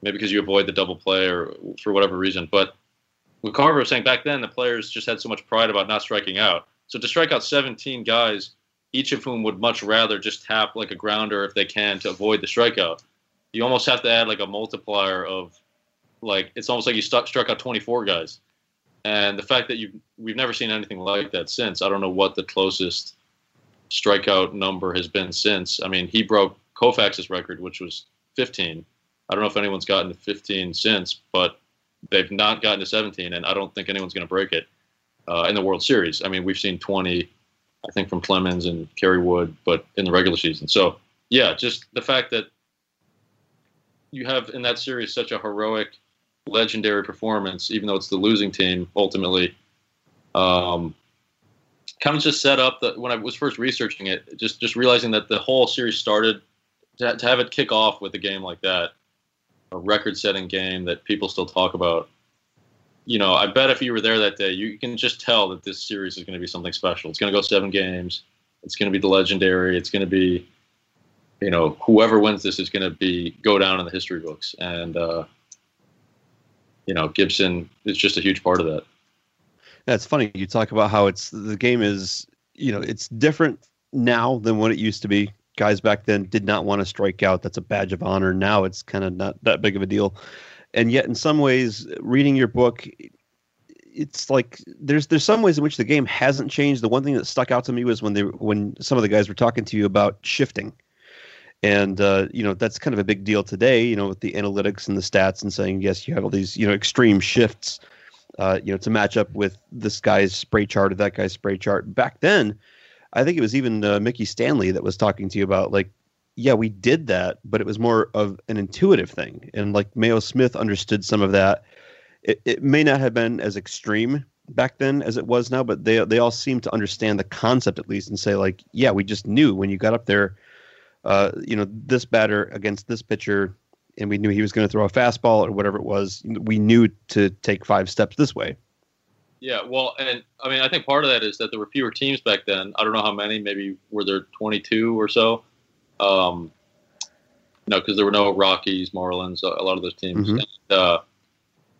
maybe because you avoid the double play or for whatever reason. But what Carver was saying back then, the players just had so much pride about not striking out. So to strike out 17 guys, each of whom would much rather just tap like a grounder if they can to avoid the strikeout. You almost have to add like a multiplier of like it's almost like you stuck, struck out 24 guys. And the fact that you we've never seen anything like that since. I don't know what the closest strikeout number has been since. I mean, he broke Koufax's record, which was 15. I don't know if anyone's gotten to 15 since, but they've not gotten to 17, and I don't think anyone's going to break it uh, in the World Series. I mean, we've seen 20, I think, from Clemens and Kerry Wood, but in the regular season. So, yeah, just the fact that you have in that series such a heroic, legendary performance, even though it's the losing team ultimately. Um, kind of just set up that when I was first researching it, just just realizing that the whole series started to, to have it kick off with a game like that, a record-setting game that people still talk about. You know, I bet if you were there that day, you can just tell that this series is going to be something special. It's going to go seven games. It's going to be the legendary. It's going to be, you know, whoever wins this is going to be go down in the history books. And uh, you know, Gibson is just a huge part of that. That's funny. You talk about how it's the game is, you know, it's different now than what it used to be. Guys back then did not want to strike out. That's a badge of honor. Now it's kind of not that big of a deal. And yet, in some ways, reading your book, it's like there's there's some ways in which the game hasn't changed. The one thing that stuck out to me was when they when some of the guys were talking to you about shifting, and uh, you know that's kind of a big deal today. You know, with the analytics and the stats and saying yes, you have all these you know extreme shifts uh, you know, to match up with this guy's spray chart or that guy's spray chart. Back then, I think it was even uh, Mickey Stanley that was talking to you about like, yeah, we did that, but it was more of an intuitive thing, and like Mayo Smith understood some of that. It, it may not have been as extreme back then as it was now, but they they all seem to understand the concept at least and say like, yeah, we just knew when you got up there, uh, you know, this batter against this pitcher and we knew he was going to throw a fastball or whatever it was, we knew to take five steps this way. Yeah, well, and I mean, I think part of that is that there were fewer teams back then. I don't know how many. Maybe were there 22 or so. Um, no, because there were no Rockies, Marlins, a lot of those teams, Mhm. and, uh,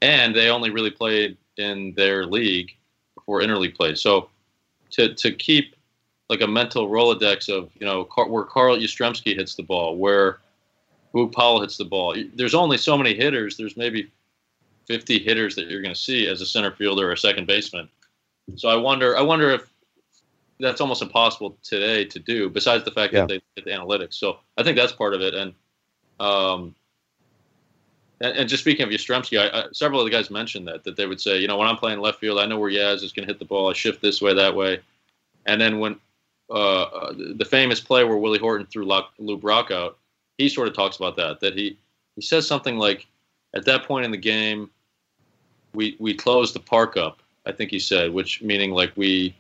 and they only really played in their league before interleague play. So to to keep like a mental rolodex of you know Car- where Carl Yastrzemski hits the ball, where Boog Powell hits the ball. There's only so many hitters. There's maybe 50 hitters that you're going to see as a center fielder or a second baseman. So I wonder, I wonder if that's almost impossible today to do. Besides the fact Yeah. that they did the analytics, so I think that's part of it. And um, and, and just speaking of Yastrzemski, I, I, several of the guys mentioned that that they would say, you know, when I'm playing left field, I know where Yaz is going to hit the ball. I shift this way, that way, and then when uh, uh, the famous play where Willie Horton threw Lou Brock out, he sort of talks about that. That he he says something like, at that point in the game, we we closed the park up. I think he said, which meaning like we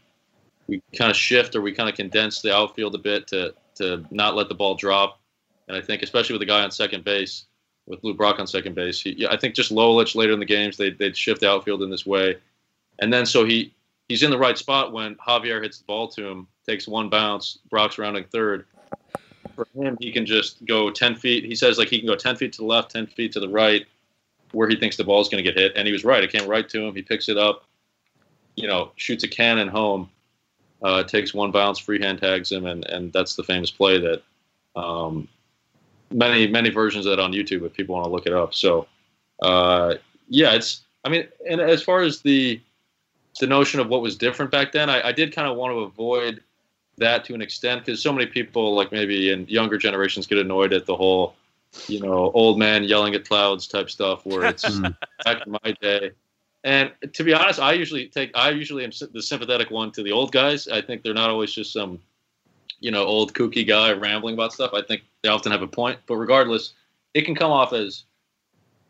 we kind of shift or we kind of condense the outfield a bit to to not let the ball drop. And I think especially with the guy on second base, with Lou Brock on second base, he, yeah, I think just Lolich later in the games they they'd shift the outfield in this way, and then so he he's in the right spot when Javier hits the ball to him, takes one bounce, Brock's rounding third. For him, he can just go 10 feet. He says like he can go 10 feet to the left, 10 feet to the right, where he thinks the ball is going to get hit. And he was right. It came right to him. He picks it up, you know, shoots a cannon home, uh, takes one bounce, freehand tags him, and, and that's the famous play that um, many many versions of that on YouTube if people want to look it up. So uh, yeah, it's I mean, and as far as the the notion of what was different back then, I, I did kind of want to avoid that to an extent because so many people, like maybe in younger generations, get annoyed at the whole, you know, old man yelling at clouds type stuff where it's [LAUGHS] hmm. back in my day. And to be honest, I usually take I usually am the sympathetic one to the old guys. I think they're not always just some, you know, old kooky guy rambling about stuff. I think they often have a point. But regardless, it can come off as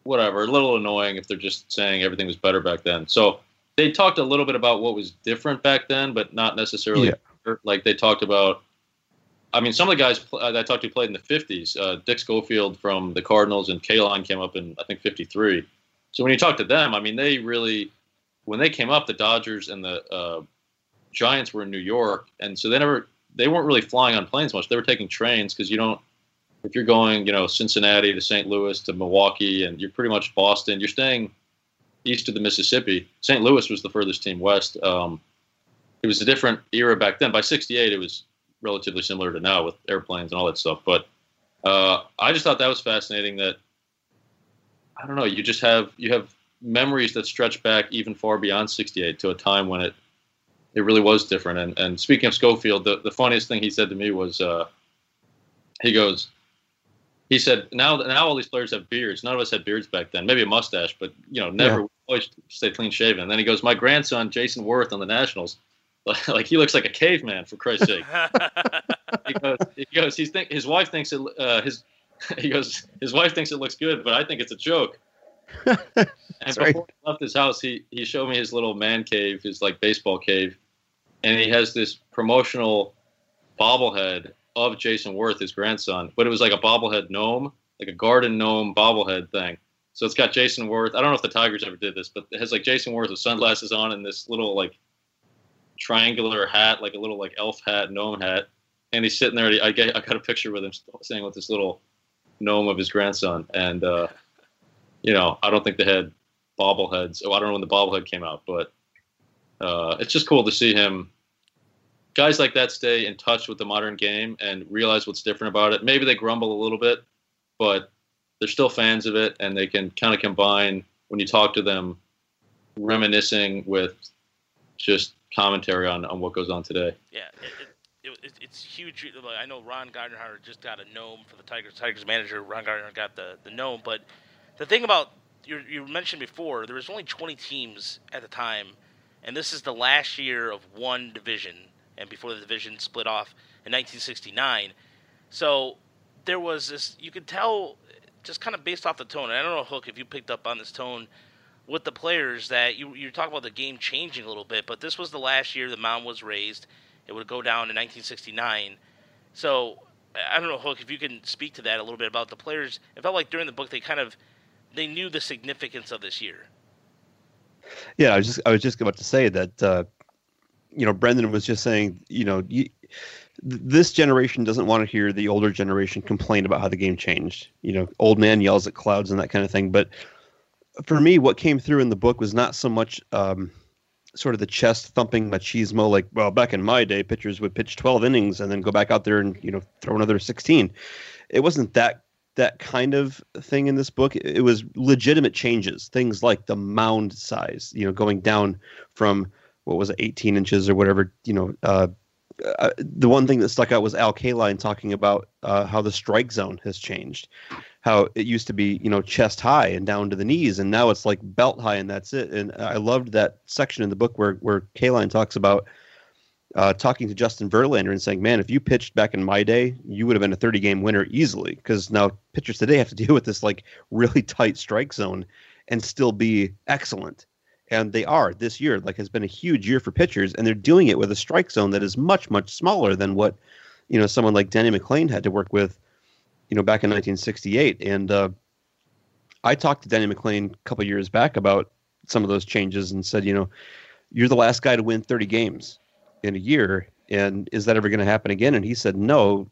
whatever, a little annoying if they're just saying everything was better back then. So they talked a little bit about what was different back then, but not necessarily. Yeah. Like they talked about. I mean, some of the guys that I talked to played in the 50s. Uh, Dick Schofield from the Cardinals and Kaline came up in I think 53. So when you talk to them, I mean, they really, when they came up, the Dodgers and the uh, Giants were in New York, and so they never, they weren't really flying on planes much. They were taking trains because you don't, if you're going, you know, Cincinnati to St. Louis to Milwaukee, and you're pretty much Boston, you're staying east of the Mississippi. St. Louis was the furthest team west. Um, it was a different era back then. By '68, it was relatively similar to now with airplanes and all that stuff. But uh, I just thought that was fascinating that I don't know. You just have you have memories that stretch back even far beyond '68 to a time when it it really was different. And and speaking of Schofield, the, the funniest thing he said to me was uh, he goes, he said now now all these players have beards. None of us had beards back then. Maybe a mustache, but you know never yeah. always stay clean shaven. And then he goes, my grandson Jayson Werth, on the Nationals. [LAUGHS] Like he looks like a caveman for Christ's sake. he [LAUGHS] goes, he goes. He's think his wife thinks it, uh, his [LAUGHS] he goes, his wife thinks it looks good, but I think it's a joke. and before right. he left his house, he he showed me his little man cave, his like baseball cave, and he has this promotional bobblehead of Jayson Werth, his grandson, but it was like a bobblehead gnome, like a garden gnome bobblehead thing. So it's got Jayson Werth. I don't know if the Tigers ever did this, but it has like Jayson Werth with sunglasses on and this little like triangular hat, like a little like elf hat, gnome hat. And he's sitting there. I get, I got a picture with him saying with this little gnome of his grandson. And, uh, you know, I don't think they had bobbleheads. Oh, I don't know when the bobblehead came out, but uh, it's just cool to see him. Guys like that stay in touch with the modern game and realize what's different about it. Maybe they grumble a little bit, but they're still fans of it, and they can kind of combine when you talk to them, reminiscing with just commentary on, on what goes on today. Yeah, it, it, it's huge. I know Ron Gardenhire just got a gnome for the Tigers. Tigers manager Ron Gardenhire got the, the gnome. But the thing about you, you mentioned before, there was only 20 teams at the time, and this is the last year of one division, and before the division split off in 1969. So there was this. You could tell just kind of based off the tone. I don't know, Hook, if you picked up on this tone with the players that you you talk about the game changing a little bit, but this was the last year the mound was raised it would go down in 1969. So I don't know, Hook, if you can speak to that a little bit about the players. It felt like during the book they kind of they knew the significance of this year. Yeah, I was just I was just about to say that. Uh, you know, Brendan was just saying, you know, you, this generation doesn't want to hear the older generation complain about how the game changed. You know, old man yells at clouds and that kind of thing. But for me, what came through in the book was not so much um, sort of the chest thumping machismo like well back in my day pitchers would pitch 12 innings and then go back out there and you know throw another 16 it wasn't that that kind of thing in this book. It was legitimate changes things like the mound size you know going down from what was it 18 inches or whatever you know uh, uh, the one thing that stuck out was Al Kaline talking about uh, how the strike zone has changed. How it used to be, you know, chest high and down to the knees, and now it's like belt high and that's it. And I loved that section in the book where where Kaline talks about uh, talking to Justin Verlander and saying, "Man, if you pitched back in my day, you would have been a 30 game winner easily." Because now pitchers today have to [LAUGHS] deal with this like really tight strike zone and still be excellent and they are this year. Like has been a huge year for pitchers, and they're doing it with a strike zone that is much much smaller than what you know someone like Denny McLain had to work with, you know, back in 1968. And uh, I talked to Denny McLain a couple years back about some of those changes and said, you know, you're the last guy to win 30 games in a year, and is that ever going to happen again? And he said no,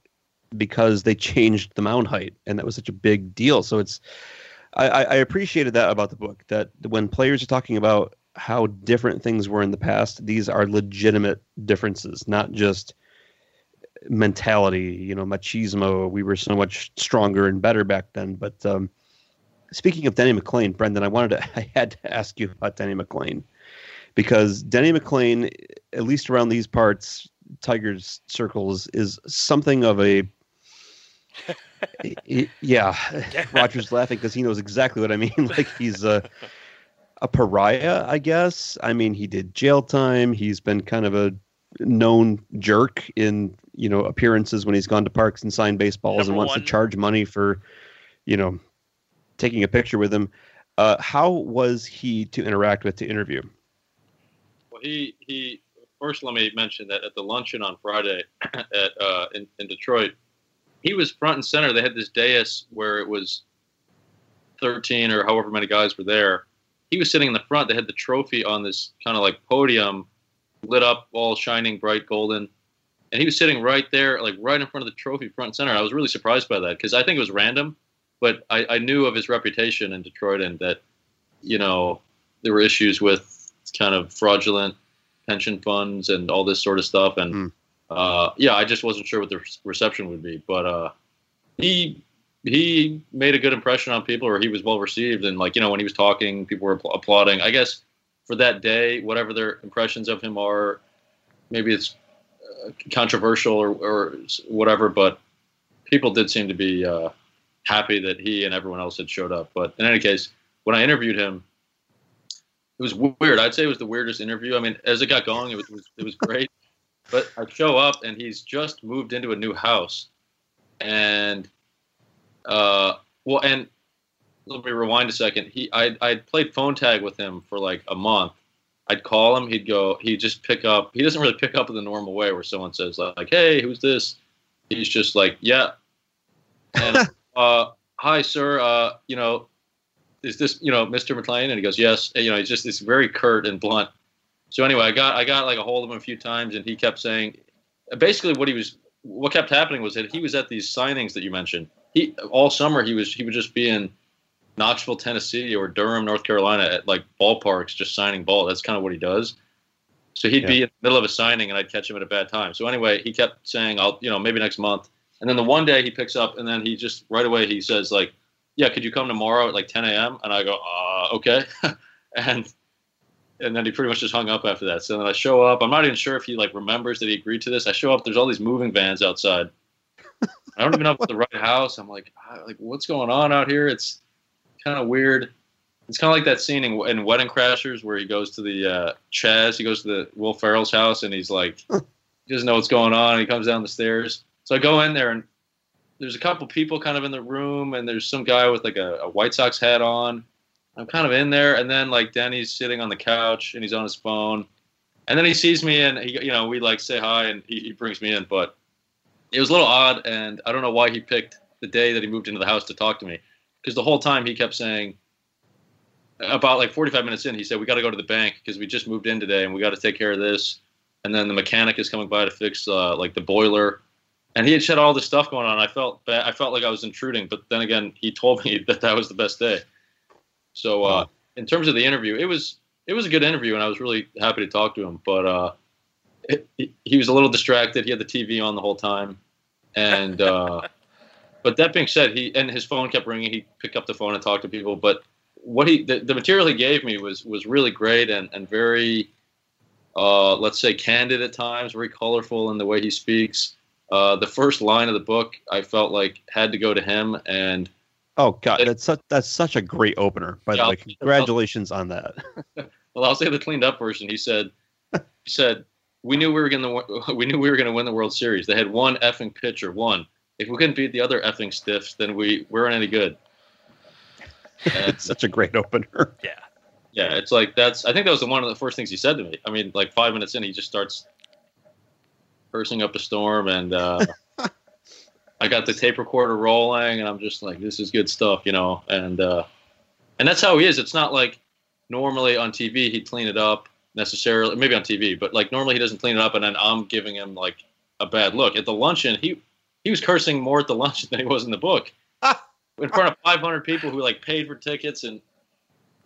because they changed the mound height, and that was such a big deal. So it's I, I appreciated that about the book. That when players are talking about how different things were in the past, these are legitimate differences, not just mentality. You know, machismo. We were so much stronger and better back then. But um, speaking of Denny McLain, Brendan, I wanted to, [LAUGHS] I had to ask you about Denny McLain because Denny McLain, at least around these parts, Tigers circles, is something of a yeah, [LAUGHS] [LAUGHS] Roger's laughing because he knows exactly what I mean. [LAUGHS] like he's a a pariah, I guess. I mean, he did jail time. He's been kind of a known jerk in you know appearances when he's gone to parks and signed baseballs Number and wants one. to charge money for you know taking a picture with him. Uh, how was he to interact with to interview? Well, he he first let me mention that at the luncheon on Friday [CLEARS THROAT] at uh, in, in Detroit, he was front and center. They had this dais where it was 13 or however many guys were there. He was sitting in the front. They had the trophy on this kind of like podium, lit up, all shining bright golden. And he was sitting right there, like right in front of the trophy, front and center. I was really surprised by that because I think it was random, but I, I knew of his reputation in Detroit and that, you know, there were issues with kind of fraudulent pension funds and all this sort of stuff. And mm uh, yeah, I just wasn't sure what the reception would be, but uh, he he made a good impression on people, or he was well received, and like you know when he was talking, people were applauding. I guess for that day, whatever their impressions of him are, maybe it's uh, controversial or, or whatever, but people did seem to be uh, happy that he and everyone else had showed up. But in any case, when I interviewed him, it was weird. I'd say it was the weirdest interview. I mean, as it got going, it was it was, it was great. But I show up and he's just moved into a new house, and uh, well, and let me rewind a second. He I I played phone tag with him for like a month. I'd call him, he'd go, he'd just pick up. He doesn't really pick up in the normal way where someone says like, "Hey, who's this?" He's just like, "Yeah," and [LAUGHS] uh, "Hi, sir. Uh, you know, is this you know Mr. McLain? And he goes, "Yes." And, you know, he's just this very curt and blunt. So anyway, I got I got like a hold of him a few times, and he kept saying, basically what he was what kept happening was that he was at these signings that you mentioned. He all summer he was he would just be in Knoxville, Tennessee, or Durham, North Carolina, at like ballparks, just signing ball. That's kind of what he does. So he'd yeah. be in the middle of a signing, and I'd catch him at a bad time. So anyway, he kept saying, "I'll, you know, maybe next month." And then the one day he picks up, and then he just right away he says like, "Yeah, could you come tomorrow at like 10 a.m.?" And I go, uh, "Okay." [LAUGHS] and and then he pretty much just hung up after that. So then I show up. I'm not even sure if he like remembers that he agreed to this. I show up. There's all these moving vans outside. I don't even know if it's the right house. I'm like, ah, like what's going on out here? It's kind of weird. It's kind of like that scene in, in, Wedding Crashers where he goes to the uh, Chaz. He goes to the Will Ferrell's house and he's like, he doesn't know what's going on. he comes down the stairs. So I go in there and there's a couple people kind of in the room and there's some guy with like a, a White Sox hat on I'm kind of in there, and then like Denny's sitting on the couch and he's on his phone, and then he sees me and he, you know, we like say hi and he, he brings me in, but it was a little odd, and I don't know why he picked the day that he moved into the house to talk to me, because the whole time he kept saying, about like 45 minutes in, he said we got to go to the bank because we just moved in today and we got to take care of this, and then the mechanic is coming by to fix uh, like the boiler. And he had said all this stuff going on. I felt bad. I felt like I was intruding, but then again, he told [LAUGHS] me that that was the best day. So uh, in terms of the interview, it was it was a good interview, and I was really happy to talk to him. But uh, it, he was a little distracted. He had the TV on the whole time, and uh, [LAUGHS] but that being said, he and his phone kept ringing. He picked up the phone and talked to people. But what he the, the material he gave me was was really great and and very uh, let's say, candid at times, very colorful in the way he speaks. Uh, the first line of the book, I felt like had to go to him, and Oh God, that's such that's such a great opener. By Yeah, the way, congratulations on that. [LAUGHS] well, I'll say the cleaned up version. He said, he said, we knew we were gonna [LAUGHS] we knew we were gonna win the World Series. They had one effing pitcher, one. If we couldn't beat the other effing stiffs, then we weren't any good. And, It's such a great opener. [LAUGHS] Yeah. yeah, it's like that's. I think that was the one of the first things he said to me. I mean, like five minutes in, he just starts cursing up a storm, and uh, I got the tape recorder rolling, and I'm just like, this is good stuff, you know. And uh, and that's how he is. It's not like normally on TV he'd clean it up necessarily, maybe on TV, but like normally he doesn't clean it up, and then I'm giving him like a bad look at the luncheon. He he was cursing more at the [LAUGHS] luncheon than he was in the book, [LAUGHS] in front of 500 people who like paid for tickets, and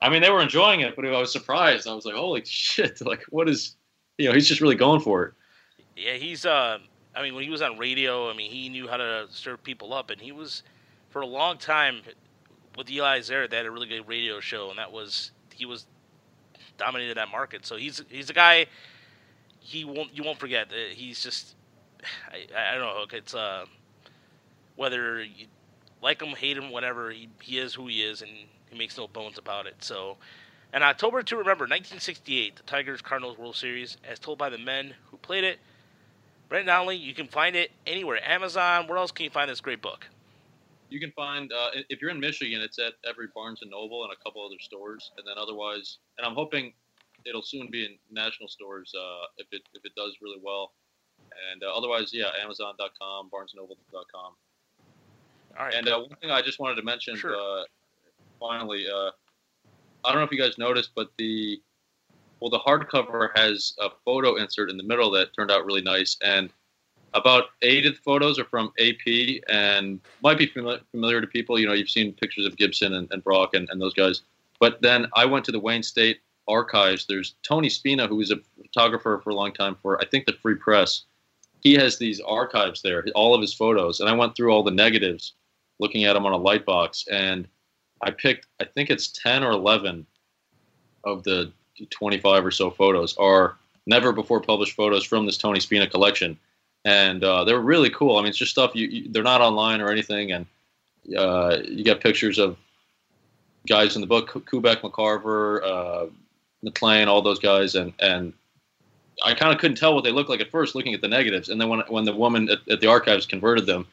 I mean they were enjoying it, but I was surprised. I was like, holy shit! [LAUGHS] Like what is, you know, he's just really going for it. Yeah, he's. Uh, I mean, when he was on radio, I mean, he knew how to stir people up, and he was for a long time with Eli Zaret. They had a really good radio show, and that was he was dominated that market. So he's he's a guy. He won't you won't forget. He's just [SIGHS] I, I don't know. It's uh whether you like him, hate him, whatever. He he is who he is, and he makes no bones about it. So. And October to remember, 1968, the Tigers Cardinals World Series, as told by the men who played it. Brendan Donley, you can find it anywhere. Amazon. Where else can you find this great book? You can find uh, if you're in Michigan, it's at every Barnes and Noble and a couple other stores, and then otherwise, and I'm hoping it'll soon be in national stores uh, if it if it does really well, and uh, otherwise, yeah, Amazon.com, BarnesandNoble.com. All right. And uh, one thing I just wanted to mention, Sure. uh, finally, uh, I don't know if you guys noticed, but the well, the hardcover has a photo insert in the middle that turned out really nice, and about eight of the photos are from AP and might be familiar, familiar to people. You know, you've seen pictures of Gibson and, and Brock and, and those guys. But then I went to the Wayne State archives. There's Tony Spina, who was a photographer for a long time for I think the Free Press. He has these archives there, all of his photos, and I went through all the negatives, looking at them on a light box, and I picked I think it's ten or eleven of the 25 or so photos are never before published photos from this Tony Spina collection, and uh, they're really cool. I mean, it's just stuff you, you they're not online or anything, and uh, you got pictures of guys in the book, Kubek, McCarver, uh, McLain, all those guys, and and I kind of couldn't tell what they looked like at first, looking at the negatives, and then when when the woman at, at the archives converted them,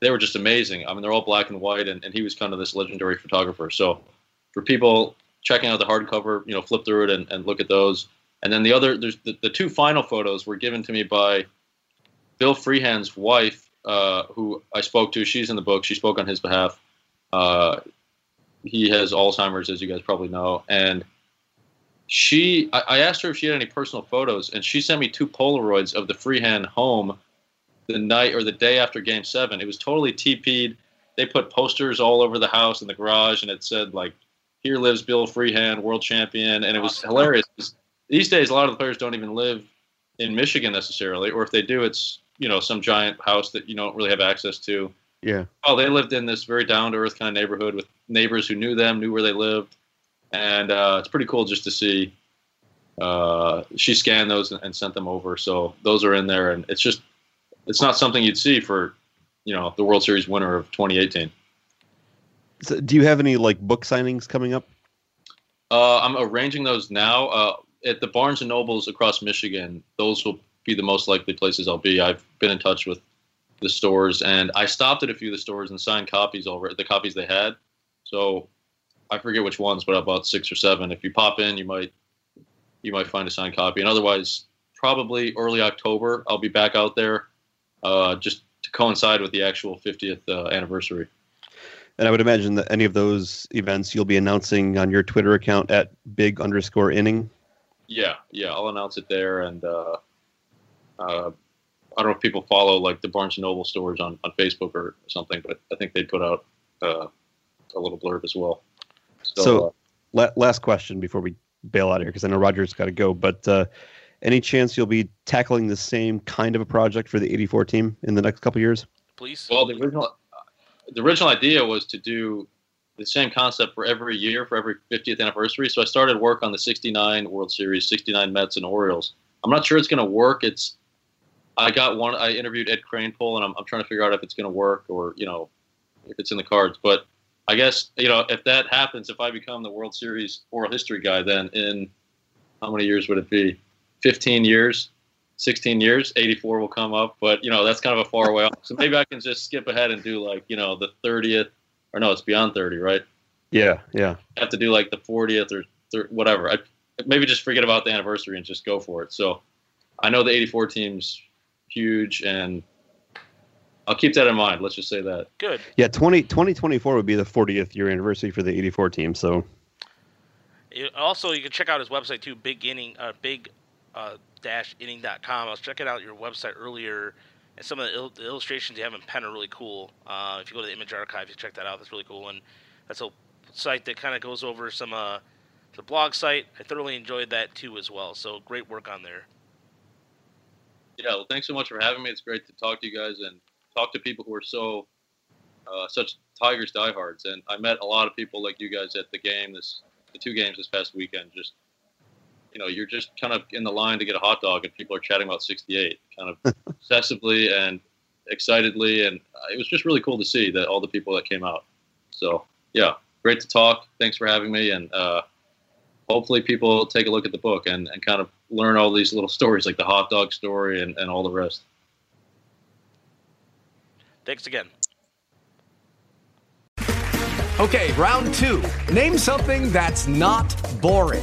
they were just amazing. I mean, they're all black and white, and, and he was kind of this legendary photographer. So for people checking out the hardcover, you know, flip through it and, and look at those. And then the other, there's the, the two final photos were given to me by Bill Freehan's wife, uh, who I spoke to. She's in the book. She spoke on his behalf. Uh, he has Alzheimer's, as you guys probably know. And she, I, I asked her if she had any personal photos, and she sent me two Polaroids of the Freehand home the night or the day after Game Seven. It was totally TP'd. They put posters all over the house in the garage, and it said like, "Here lives Bill Freehan, world champion," and it was hilarious. These days, a lot of the players don't even live in Michigan necessarily, or if they do, it's you know some giant house that you don't really have access to. Yeah. Oh, they lived in this very down to earth kind of neighborhood with neighbors who knew them, knew where they lived, and uh, it's pretty cool just to see. Uh, she scanned those and, and sent them over, so those are in there, and it's just it's not something you'd see for you know the World Series winner of 2018. So do you have any like book signings coming up? Uh, I'm arranging those now uh, at the Barnes and Nobles across Michigan. Those will be the most likely places I'll be. I've been in touch with the stores, and I stopped at a few of the stores and signed copies over the copies they had. So I forget which ones, but I bought six or seven. If you pop in, you might you might find a signed copy, and otherwise, probably early October, I'll be back out there uh, just to coincide with the actual 50th uh, anniversary. And I would imagine that any of those events you'll be announcing on your Twitter account at big underscore inning. Yeah, yeah, I'll announce it there, and uh, uh, I don't know if people follow like the Barnes and Noble stores on, on Facebook or something, but I think they put out uh, a little blurb as well. So, So, uh, la- last question before we bail out here, because I know Roger's got to go. But uh, any chance you'll be tackling the same kind of a project for the '84 team in the next couple years? Please. well, the original the original idea was to do the same concept for every year for every 50th anniversary. So I started work on the 69 World Series, 69 Mets and Orioles. I'm not sure it's going to work. It's I got one. I interviewed Ed Kranepool, and I'm, I'm trying to figure out if it's going to work or you know if it's in the cards. But I guess you know if that happens, if I become the World Series oral history guy, then in how many years would it be? 15 years, 16 years, 84 will come up. But you know that's kind of a far way off. So maybe I can just skip ahead and do like you know the 30th, or no, it's beyond 30, right? Yeah, yeah. I have to do like the 40th or thir- whatever. I maybe just forget about the anniversary and just go for it. So I know the 84 team's huge, and I'll keep that in mind. Let's just say that. Good. Yeah, 20, 2024 would be the 40th year anniversary for the 84 team. So You- Also, you can check out his website too, big inning, uh, big uh, dash inning.com. I was checking out your website earlier, and some of the, il- the illustrations you have in pen are really cool. Uh, if you go to the image archive, you check that out. That's really cool, and that's a site that kind of goes over some uh, the blog site. I thoroughly enjoyed that too as well. So great work on there. Yeah, well, thanks so much for having me. It's great to talk to you guys and talk to people who are so uh, such Tigers diehards. And I met a lot of people like you guys at the game this the two games this past weekend. Just you know, you're just kind of in the line to get a hot dog, and people are chatting about 68, kind of [LAUGHS] obsessively and excitedly, and it was just really cool to see that all the people that came out. So yeah, great to talk. Thanks for having me, and uh, hopefully people take a look at the book and, and kind of learn all these little [LAUGHS] stories like the hot dog story and, and all the rest. Thanks again. Okay, round two. Name something that's not boring.